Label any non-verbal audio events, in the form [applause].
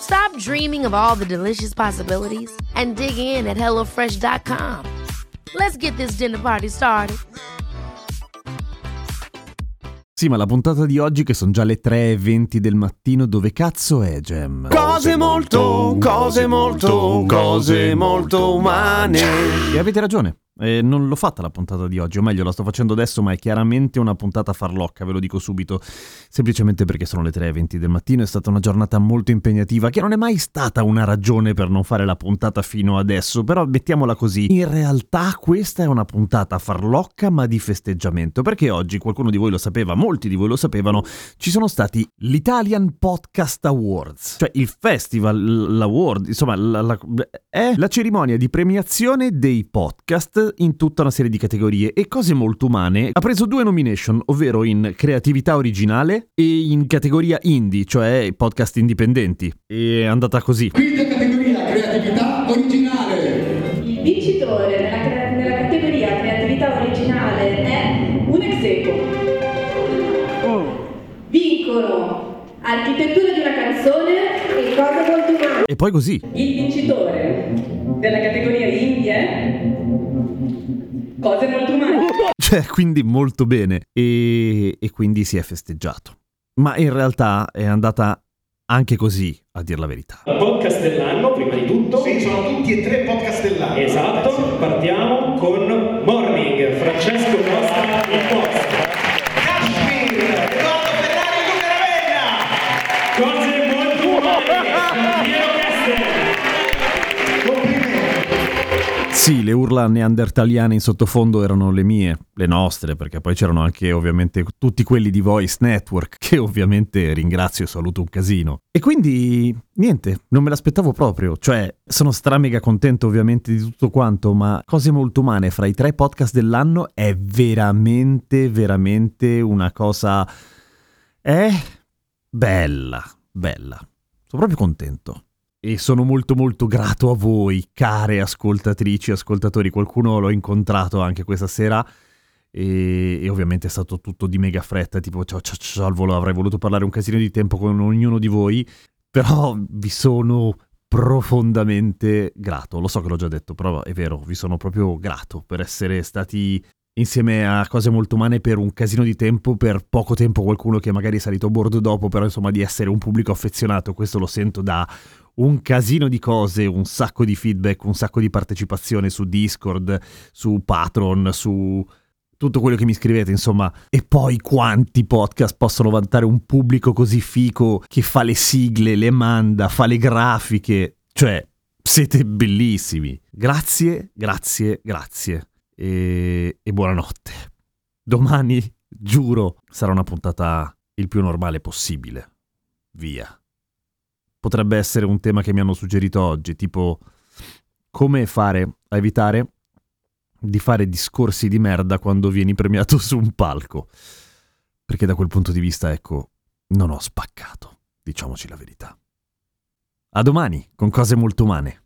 Stop dreaming of all the delicious possibilities and dig in at HelloFresh.com. Let's get this dinner party started. Sì, ma la puntata di oggi che sono già le 3.20 del mattino, dove cazzo è Gem? Cose molto, cose molto, cose molto umane. E avete ragione. Eh, non l'ho fatta la puntata di oggi, o meglio la sto facendo adesso, ma è chiaramente una puntata farlocca, ve lo dico subito, semplicemente perché sono le 3.20 del mattino, è stata una giornata molto impegnativa, che non è mai stata una ragione per non fare la puntata fino adesso, però mettiamola così, in realtà questa è una puntata farlocca ma di festeggiamento, perché oggi qualcuno di voi lo sapeva, molti di voi lo sapevano, ci sono stati l'Italian Podcast Awards, cioè il festival, l'award, insomma la, la, è la cerimonia di premiazione dei podcast in tutta una serie di categorie e cose molto umane ha preso due nomination, ovvero in creatività originale e in categoria indie, cioè podcast indipendenti. E è andata così. Quinta categoria, creatività originale. Il vincitore nella, nella categoria creatività originale è un ex Vincono architettura di una canzone e cose molto umane. E poi così. Il vincitore cose molto umane. [laughs] Cioè, quindi molto bene. E, e quindi si è festeggiato. Ma in realtà è andata anche così, a dir la verità. Podcast dell'anno, prima di tutto. Sì, sono tutti e tre podcast dell'anno. Esatto, partiamo con Sì, le urla neandertaliane in sottofondo erano le mie, le nostre, perché poi c'erano anche ovviamente tutti quelli di Voice Network, che ovviamente ringrazio e saluto un casino. E quindi, niente, non me l'aspettavo proprio, cioè sono stra mega contento ovviamente di tutto quanto, ma Cose Molto Umane fra i tre podcast dell'anno è veramente, veramente una cosa... è bella, bella. Sono proprio contento. E sono molto molto grato a voi, care ascoltatrici, ascoltatori. Qualcuno l'ho incontrato anche questa sera e, e ovviamente è stato tutto di mega fretta, tipo ciao ciao ciao al volo, avrei voluto parlare un casino di tempo con ognuno di voi, però vi sono profondamente grato. Lo so che l'ho già detto, però è vero, vi sono proprio grato per essere stati insieme a cose molto umane per un casino di tempo, per poco tempo qualcuno che magari è salito a bordo dopo, però insomma di essere un pubblico affezionato, questo lo sento da un casino di cose, un sacco di feedback, un sacco di partecipazione su Discord, su Patreon, su tutto quello che mi scrivete, insomma. E poi quanti podcast possono vantare un pubblico così fico che fa le sigle, le manda, fa le grafiche, cioè siete bellissimi. Grazie, grazie, grazie. E, e buonanotte. Domani, giuro, sarà una puntata il più normale possibile. Via potrebbe essere un tema che mi hanno suggerito oggi, tipo come fare a evitare di fare discorsi di merda quando vieni premiato su un palco. Perché da quel punto di vista, ecco, non ho spaccato, diciamoci la verità. A domani, con cose molto umane.